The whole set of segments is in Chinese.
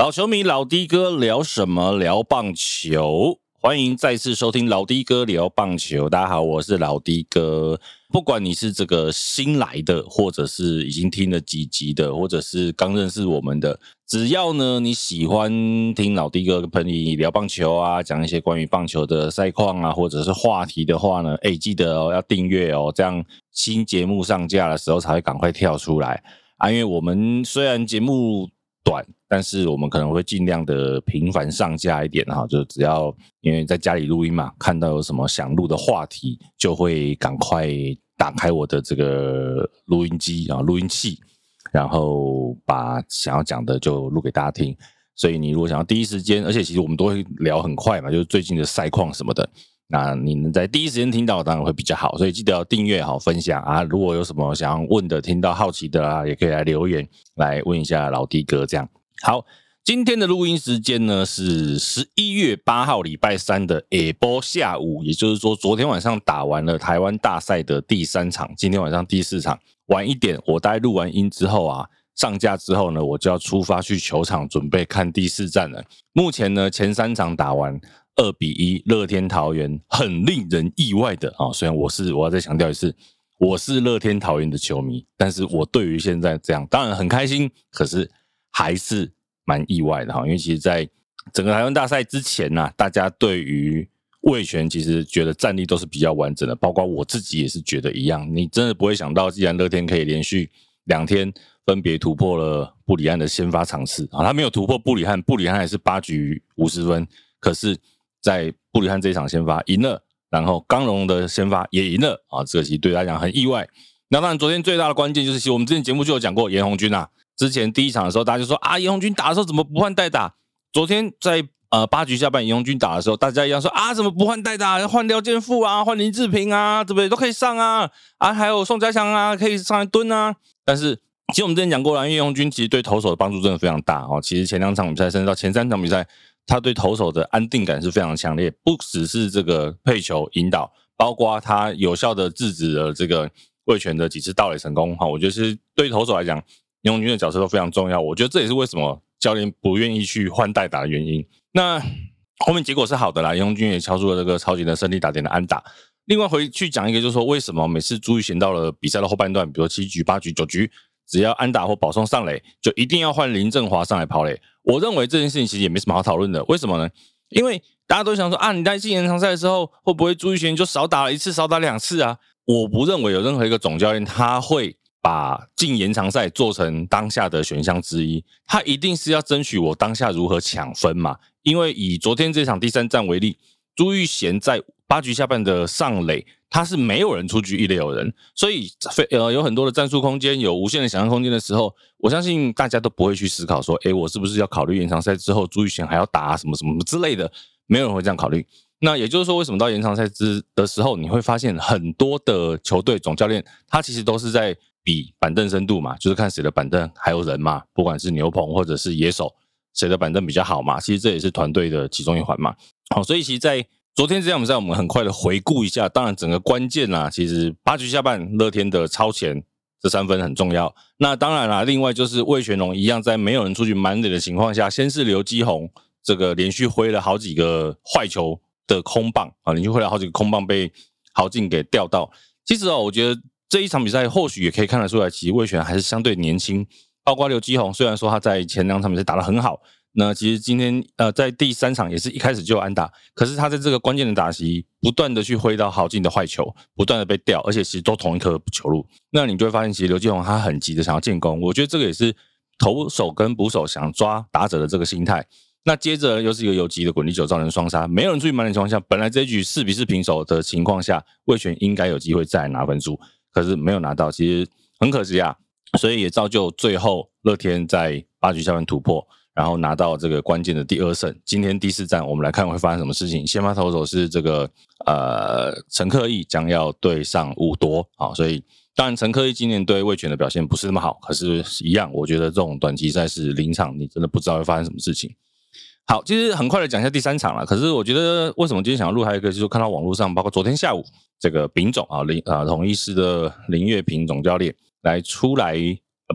老球迷老的哥聊什么？聊棒球。欢迎再次收听老的哥聊棒球。大家好，我是老的哥。不管你是这个新来的，或者是已经听了几集的，或者是刚认识我们的，只要呢你喜欢听老的哥跟你聊棒球啊，讲一些关于棒球的赛况啊，或者是话题的话呢，哎，记得哦要订阅哦，这样新节目上架的时候才会赶快跳出来啊。因为我们虽然节目短。但是我们可能会尽量的频繁上架一点哈，就只要因为在家里录音嘛，看到有什么想录的话题，就会赶快打开我的这个录音机啊，录音器，然后把想要讲的就录给大家听。所以你如果想要第一时间，而且其实我们都会聊很快嘛，就是最近的赛况什么的，那你能在第一时间听到，当然会比较好。所以记得要订阅好，分享啊。如果有什么想要问的，听到好奇的啊，也可以来留言来问一下老弟哥这样。好，今天的录音时间呢是十一月八号礼拜三的下波下午，也就是说昨天晚上打完了台湾大赛的第三场，今天晚上第四场。晚一点，我待录完音之后啊，上架之后呢，我就要出发去球场准备看第四站了。目前呢，前三场打完二比一，乐天桃园很令人意外的啊。虽然我是我要再强调一次，我是乐天桃园的球迷，但是我对于现在这样当然很开心，可是。还是蛮意外的哈，因为其实在整个台湾大赛之前呢，大家对于魏权其实觉得战力都是比较完整的，包括我自己也是觉得一样。你真的不会想到，既然乐天可以连续两天分别突破了布里汉的先发场次啊，他没有突破布里汉，布里汉还是八局五十分，可是，在布里汉这一场先发赢了，然后刚荣的先发也赢了啊，这个其实对他讲很意外。那当然，昨天最大的关键就是，其实我们之前节目就有讲过严红军啊。之前第一场的时候，大家就说啊，严红军打的时候怎么不换代打？昨天在呃八局下半，严红军打的时候，大家一样说啊，怎么不换代打？换廖健富啊，换林志平啊，对不对？都可以上啊啊，还有宋家祥啊，可以上来蹲啊。但是其实我们之前讲过了，严红军其实对投手的帮助真的非常大哦。其实前两场比赛，甚至到前三场比赛，他对投手的安定感是非常强烈，不只是这个配球引导，包括他有效的制止了这个卫权的几次盗垒成功哈。我觉得是对投手来讲。严红军的角色都非常重要，我觉得这也是为什么教练不愿意去换代打的原因。那后面结果是好的啦，严红军也敲出了这个超级的胜利打点的安打。另外回去讲一个，就是说为什么每次朱玉贤到了比赛的后半段，比如七局、八局、九局，只要安打或保送上垒，就一定要换林振华上来跑垒。我认为这件事情其实也没什么好讨论的。为什么呢？因为大家都想说啊，你在进延长赛的时候，会不会朱玉贤就少打了一次、少打两次啊？我不认为有任何一个总教练他会。把进延长赛做成当下的选项之一，他一定是要争取我当下如何抢分嘛？因为以昨天这场第三战为例，朱玉贤在八局下半的上垒，他是没有人出局，一垒有人，所以非呃有很多的战术空间，有无限的想象空间的时候，我相信大家都不会去思考说，哎，我是不是要考虑延长赛之后朱玉贤还要打什么什么之类的，没有人会这样考虑。那也就是说，为什么到延长赛之的时候，你会发现很多的球队总教练他其实都是在。比板凳深度嘛，就是看谁的板凳还有人嘛，不管是牛棚或者是野手，谁的板凳比较好嘛。其实这也是团队的其中一环嘛。好，所以其实，在昨天这场比赛，我们很快的回顾一下。当然，整个关键啦，其实八局下半乐天的超前这三分很重要。那当然啦，另外就是魏全龙一样，在没有人出去满垒的情况下，先是刘基宏这个连续挥了好几个坏球的空棒啊，连续挥了好几个空棒被豪进给吊到。其实哦，我觉得。这一场比赛或许也可以看得出来，其实魏全还是相对年轻。包括刘基宏，虽然说他在前两场比赛打得很好，那其实今天呃在第三场也是一开始就安打，可是他在这个关键的打席，不断的去挥到好进的坏球，不断的被掉，而且其实都同一颗球路。那你就会发现，其实刘继宏他很急的想要进攻。我觉得这个也是投手跟捕手想抓打者的这个心态。那接着又是一个游击的滚地球造成双杀，没有人注意满脸情况下，本来这一局四比四平手的情况下，魏权应该有机会再拿分数。可是没有拿到，其实很可惜啊，所以也造就最后乐天在八局下面突破，然后拿到这个关键的第二胜。今天第四战，我们来看会发生什么事情。先发投手是这个呃陈克义将要对上武多啊，所以当然陈克义今年对魏权的表现不是那么好，可是一样，我觉得这种短期赛事临场，你真的不知道会发生什么事情。好，其实很快的讲一下第三场了。可是我觉得为什么今天想要录，还有一个就是看到网络上，包括昨天下午这个丙总啊林啊统一师的林月平总教练来出来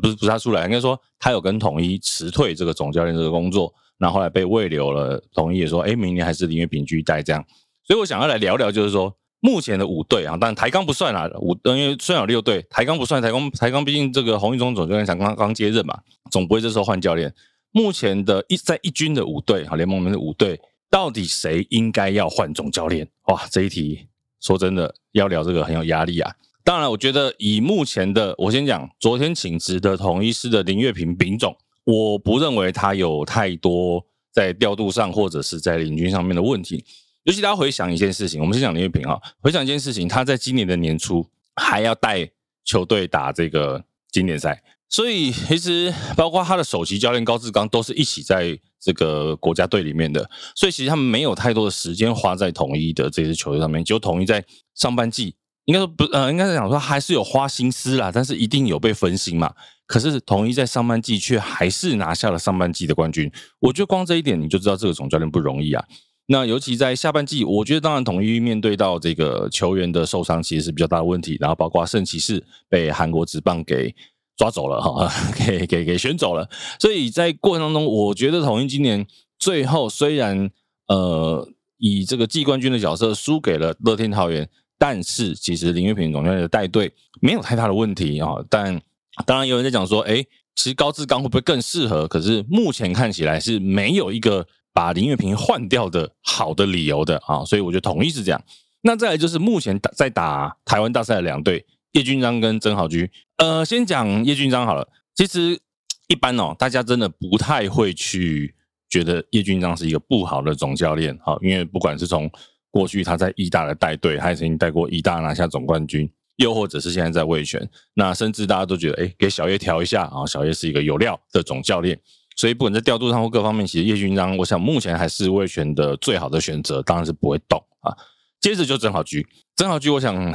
不是不是他出来，应该说他有跟统一辞退这个总教练这个工作，那后来被未留了，统一也说，哎，明年还是林月平居带这样。所以我想要来聊聊，就是说目前的五队啊，但台钢不算啦，五因为虽然有六队，台钢不算，台钢台钢毕竟这个洪一中总教练才刚刚接任嘛，总不会这时候换教练。目前的一在一军的五队啊，联盟里面的五队，到底谁应该要换总教练？哇，这一题说真的要聊这个很有压力啊。当然，我觉得以目前的，我先讲昨天请辞的同一师的林月平丙总，我不认为他有太多在调度上或者是在领军上面的问题。尤其大家回想一件事情，我们先讲林月平啊，回想一件事情，他在今年的年初还要带球队打这个经典赛，所以其实包括他的首席教练高志刚都是一起在这个国家队里面的，所以其实他们没有太多的时间花在统一的这支球队上面，就统一在上半季。应该说不，呃，应该是讲说还是有花心思啦，但是一定有被分心嘛。可是统一在上半季却还是拿下了上半季的冠军，我觉得光这一点你就知道这个总教练不容易啊。那尤其在下半季，我觉得当然统一面对到这个球员的受伤其实是比较大的问题，然后包括圣骑士被韩国职棒给抓走了哈，给给给选走了，所以在过程当中，我觉得统一今年最后虽然呃以这个季冠军的角色输给了乐天桃园。但是其实林月平总教练的带队没有太大的问题啊，但当然有人在讲说，哎，其实高志刚会不会更适合？可是目前看起来是没有一个把林月平换掉的好的理由的啊，所以我觉得统一是这样。那再来就是目前打在打台湾大赛的两队叶军章跟曾豪居，呃，先讲叶军章好了。其实一般哦，大家真的不太会去觉得叶军章是一个不好的总教练哈，因为不管是从过去他在义大的带队，他也曾经带过义大拿下总冠军，又或者是现在在卫权，那甚至大家都觉得，哎，给小叶调一下啊，小叶是一个有料的总教练，所以不管在调度上或各方面，其实叶军章，我想目前还是卫权的最好的选择，当然是不会动啊。接着就曾好居，曾好居，我想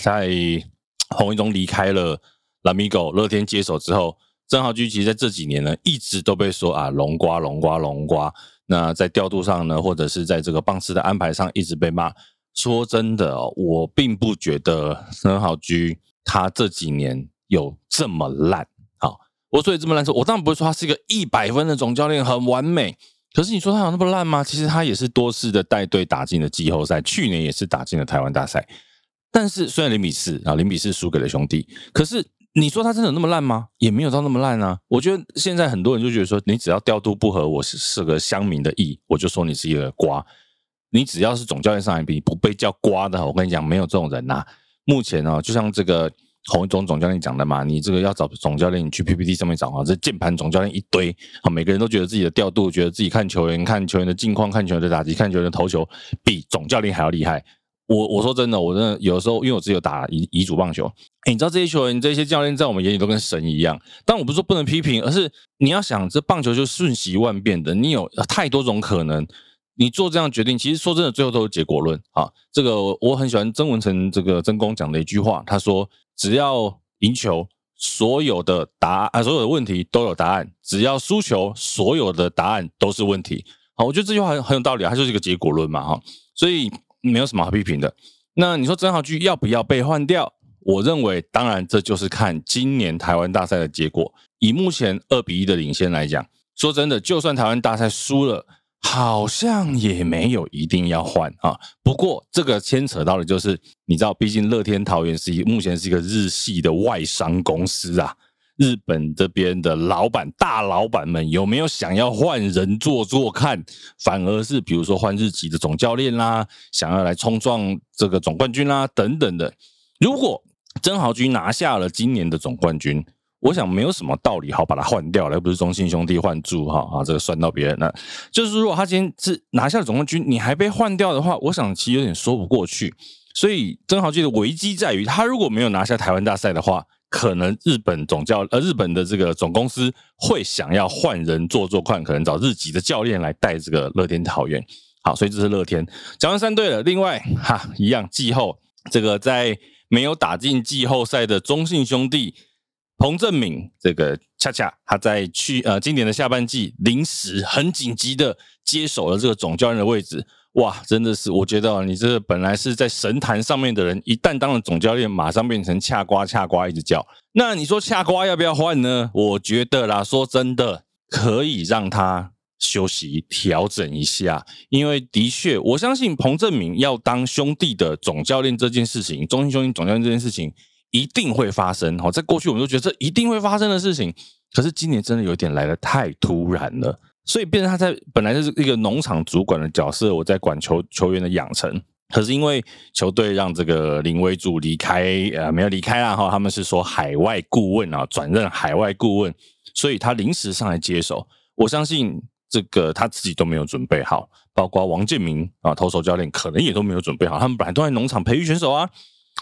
在洪一中离开了拉米狗乐天接手之后，曾好居其实在这几年呢，一直都被说啊，龙瓜龙瓜龙瓜。那在调度上呢，或者是在这个棒次的安排上，一直被骂。说真的，我并不觉得申好居他这几年有这么烂。好，我所以这么烂说，我当然不会说他是一个一百分的总教练，很完美。可是你说他有那么烂吗？其实他也是多次的带队打进了季后赛，去年也是打进了台湾大赛。但是虽然零比四啊，零比四输给了兄弟，可是。你说他真的那么烂吗？也没有到那么烂啊。我觉得现在很多人就觉得说，你只要调度不合我是是个乡民的意，我就说你是一个瓜。你只要是总教练上来比不被叫瓜的，我跟你讲，没有这种人呐。目前呢，就像这个洪一中总教练讲的嘛，你这个要找总教练，你去 PPT 上面找啊，这键盘总教练一堆啊，每个人都觉得自己的调度，觉得自己看球员、看球员的近况、看球员的打击、看球员的投球，比总教练还要厉害。我我说真的，我真的有的时候，因为我自己有打乙乙组棒球，你知道这些球员、这些教练在我们眼里都跟神一样。但我不是说不能批评，而是你要想，这棒球就瞬息万变的，你有太多种可能，你做这样决定，其实说真的，最后都是结果论啊。这个我很喜欢曾文成这个曾公讲的一句话，他说：“只要赢球，所有的答啊，所有的问题都有答案；只要输球，所有的答案都是问题。”好，我觉得这句话很很有道理，它就是一个结果论嘛，哈，所以。没有什么好批评的。那你说曾豪居要不要被换掉？我认为，当然这就是看今年台湾大赛的结果。以目前二比一的领先来讲，说真的，就算台湾大赛输了，好像也没有一定要换啊。不过这个牵扯到的就是，你知道，毕竟乐天桃园是一目前是一个日系的外商公司啊。日本这边的老板、大老板们有没有想要换人做做看？反而是比如说换日籍的总教练啦，想要来冲撞这个总冠军啦等等的。如果曾豪军拿下了今年的总冠军，我想没有什么道理好把他换掉了，又不是中信兄弟换住哈啊，这个算到别人了。就是如果他今天是拿下了总冠军，你还被换掉的话，我想其实有点说不过去。所以曾豪军的危机在于，他如果没有拿下台湾大赛的话。可能日本总教呃日本的这个总公司会想要换人做做看，可能找日籍的教练来带这个乐天桃园。好，所以这是乐天讲完三队了。另外哈，一样季后这个在没有打进季后赛的中信兄弟彭正敏，这个恰恰他在去呃今年的下半季临时很紧急的接手了这个总教练的位置。哇，真的是，我觉得你这本来是在神坛上面的人，一旦当了总教练，马上变成恰瓜恰瓜一直叫。那你说恰瓜要不要换呢？我觉得啦，说真的，可以让他休息调整一下，因为的确，我相信彭正明要当兄弟的总教练这件事情，中信兄弟总教练这件事情一定会发生。好，在过去我们都觉得这一定会发生的事情，可是今年真的有点来的太突然了。所以，变成他在本来是一个农场主管的角色，我在管球球员的养成。可是因为球队让这个林威柱离开，呃，没有离开啦哈，他们是说海外顾问啊，转任海外顾问，所以他临时上来接手。我相信这个他自己都没有准备好，包括王建民啊，投手教练可能也都没有准备好。他们本来都在农场培育选手啊。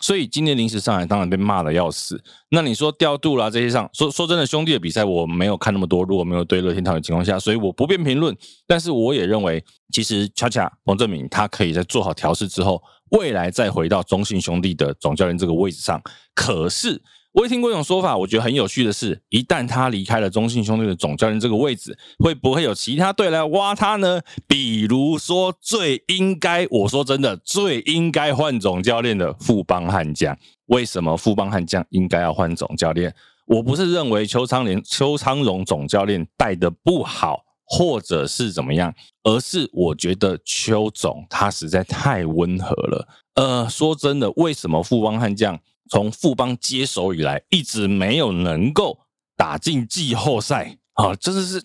所以今年临时上来，当然被骂的要死。那你说调度啦这些上，说说真的，兄弟的比赛我没有看那么多，如果没有对乐天堂的情况下，所以我不便评论。但是我也认为，其实恰恰彭正明他可以在做好调试之后，未来再回到中信兄弟的总教练这个位置上。可是。我也听过一种说法，我觉得很有趣的是，一旦他离开了中信兄弟的总教练这个位置，会不会有其他队来挖他呢？比如说，最应该，我说真的，最应该换总教练的富邦悍将，为什么富邦悍将应该要换总教练？我不是认为邱昌连、邱昌荣总教练带的不好，或者是怎么样，而是我觉得邱总他实在太温和了。呃，说真的，为什么富邦悍将？从富邦接手以来，一直没有能够打进季后赛啊！真的是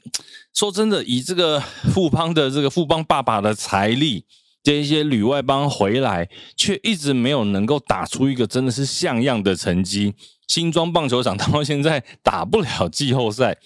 说真的，以这个富邦的这个富邦爸爸的财力，这一些旅外帮回来，却一直没有能够打出一个真的是像样的成绩。新庄棒球场到现在打不了季后赛，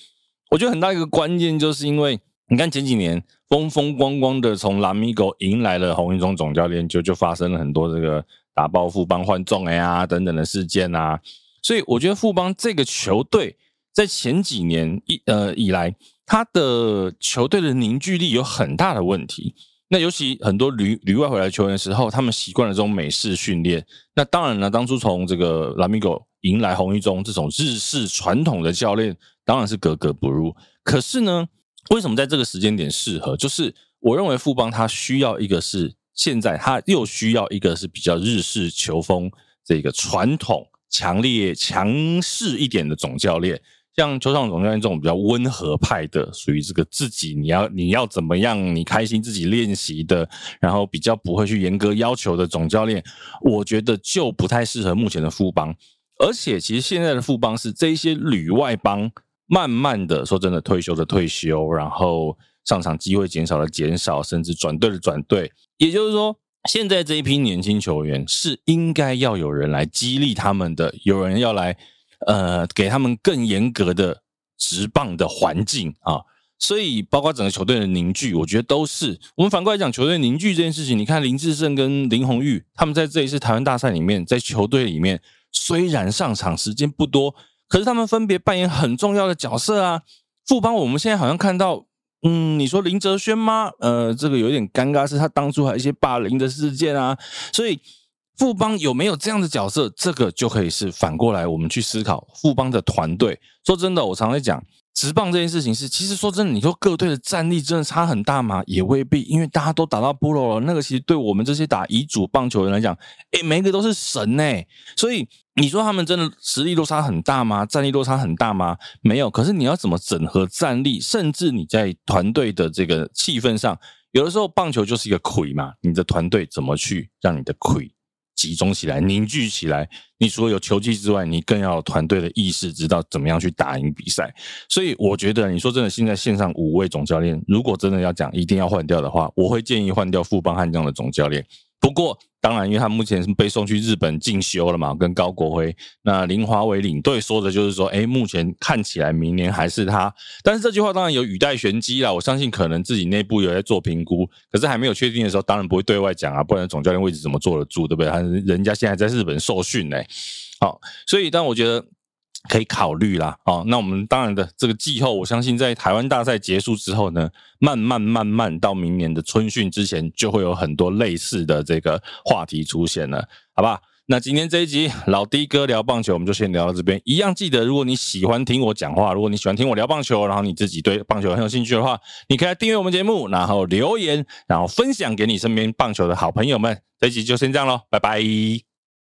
我觉得很大一个关键，就是因为你看前几年风风光光的从拉米狗迎来了红云中总教练，就就发生了很多这个。打爆富邦换众哎呀等等的事件啊，所以我觉得富邦这个球队在前几年一呃以来，他的球队的凝聚力有很大的问题。那尤其很多旅旅外回来球员的时候，他们习惯了这种美式训练。那当然了，当初从这个拉米狗迎来红一中这种日式传统的教练，当然是格格不入。可是呢，为什么在这个时间点适合？就是我认为富邦他需要一个是。现在他又需要一个是比较日式球风，这个传统强烈强势一点的总教练，像球场总教练这种比较温和派的，属于这个自己你要你要怎么样你开心自己练习的，然后比较不会去严格要求的总教练，我觉得就不太适合目前的富邦。而且其实现在的富邦是这些旅外帮慢慢的说真的退休的退休，然后。上场机会减少了，减少，甚至转队的转队。也就是说，现在这一批年轻球员是应该要有人来激励他们的，有人要来呃给他们更严格的直棒的环境啊。所以，包括整个球队的凝聚，我觉得都是我们反过来讲球队凝聚这件事情。你看林志胜跟林红玉他们在这一次台湾大赛里面，在球队里面虽然上场时间不多，可是他们分别扮演很重要的角色啊。富邦我们现在好像看到。嗯，你说林哲轩吗？呃，这个有点尴尬，是他当初还有一些霸凌的事件啊，所以富邦有没有这样的角色，这个就可以是反过来我们去思考富邦的团队。说真的，我常在讲直棒这件事情是，其实说真的，你说各队的战力真的差很大吗？也未必，因为大家都打到部落了，那个其实对我们这些打乙组棒球人来讲，诶，每一个都是神呢，所以。你说他们真的实力落差很大吗？战力落差很大吗？没有。可是你要怎么整合战力？甚至你在团队的这个气氛上，有的时候棒球就是一个魁嘛。你的团队怎么去让你的魁集中起来、凝聚起来？你除了有球技之外，你更要有团队的意识，知道怎么样去打赢比赛。所以我觉得，你说真的，现在线上五位总教练，如果真的要讲一定要换掉的话，我会建议换掉富邦悍将的总教练。不过。当然，因为他目前是被送去日本进修了嘛，跟高国辉。那林华伟领队说的就是说，哎，目前看起来明年还是他。但是这句话当然有语带玄机啦，我相信可能自己内部有在做评估，可是还没有确定的时候，当然不会对外讲啊，不然总教练位置怎么坐得住，对不对？他人家现在在日本受训呢。好，所以但我觉得。可以考虑啦，哦，那我们当然的这个季后，我相信在台湾大赛结束之后呢，慢慢慢慢到明年的春训之前，就会有很多类似的这个话题出现了，好吧？那今天这一集老弟哥聊棒球，我们就先聊到这边。一样记得，如果你喜欢听我讲话，如果你喜欢听我聊棒球，然后你自己对棒球很有兴趣的话，你可以来订阅我们节目，然后留言，然后分享给你身边棒球的好朋友们。这一集就先这样喽，拜拜。